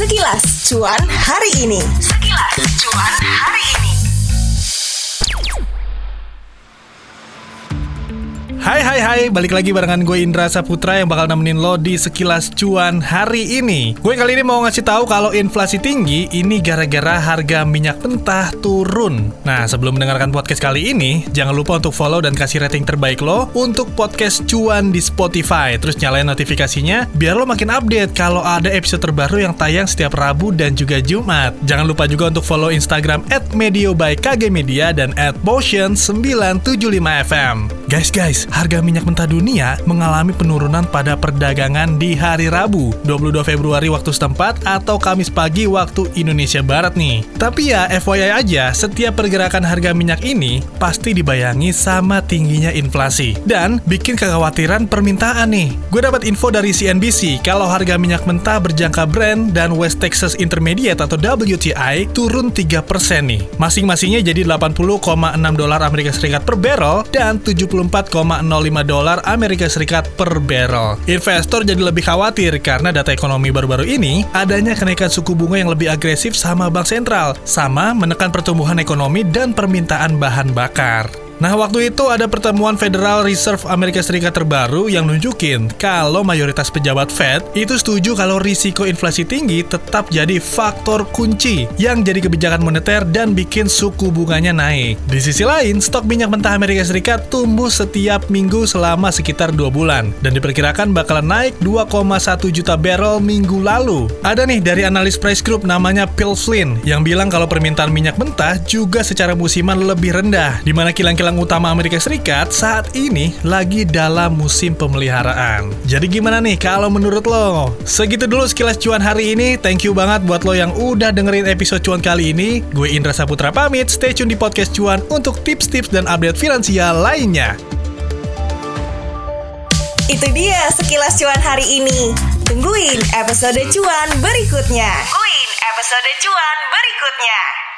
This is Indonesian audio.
Sekilas cuan hari ini. Sekilas cuan hari ini. Hai hai hai, balik lagi barengan gue Indra Saputra yang bakal nemenin lo di sekilas cuan hari ini. Gue kali ini mau ngasih tahu kalau inflasi tinggi ini gara-gara harga minyak mentah turun. Nah, sebelum mendengarkan podcast kali ini, jangan lupa untuk follow dan kasih rating terbaik lo untuk podcast cuan di Spotify. Terus nyalain notifikasinya biar lo makin update kalau ada episode terbaru yang tayang setiap Rabu dan juga Jumat. Jangan lupa juga untuk follow Instagram @medio by KG Media dan @motion975fm. Guys, guys, harga minyak mentah dunia mengalami penurunan pada perdagangan di hari Rabu, 22 Februari waktu setempat atau Kamis pagi waktu Indonesia Barat nih. Tapi ya, FYI aja, setiap pergerakan harga minyak ini pasti dibayangi sama tingginya inflasi dan bikin kekhawatiran permintaan nih. Gue dapat info dari CNBC kalau harga minyak mentah berjangka Brent dan West Texas Intermediate atau WTI turun 3% nih. Masing-masingnya jadi 80,6 dolar Amerika Serikat per barrel dan 74,05 dolar Amerika Serikat per barrel. Investor jadi lebih khawatir karena data ekonomi baru-baru ini adanya kenaikan suku bunga yang lebih agresif sama bank sentral, sama menekan pertumbuhan ekonomi dan permintaan bahan bakar. Nah, waktu itu ada pertemuan Federal Reserve Amerika Serikat terbaru yang nunjukin kalau mayoritas pejabat Fed itu setuju kalau risiko inflasi tinggi tetap jadi faktor kunci yang jadi kebijakan moneter dan bikin suku bunganya naik. Di sisi lain, stok minyak mentah Amerika Serikat tumbuh setiap minggu selama sekitar 2 bulan dan diperkirakan bakalan naik 2,1 juta barrel minggu lalu. Ada nih dari analis price group namanya Phil Flynn yang bilang kalau permintaan minyak mentah juga secara musiman lebih rendah, di mana kilang-kilang kilang utama Amerika Serikat saat ini lagi dalam musim pemeliharaan. Jadi gimana nih kalau menurut lo? Segitu dulu sekilas cuan hari ini. Thank you banget buat lo yang udah dengerin episode cuan kali ini. Gue Indra Saputra pamit. Stay tune di podcast cuan untuk tips-tips dan update finansial lainnya. Itu dia sekilas cuan hari ini. Tungguin episode cuan berikutnya. Tungguin episode cuan berikutnya.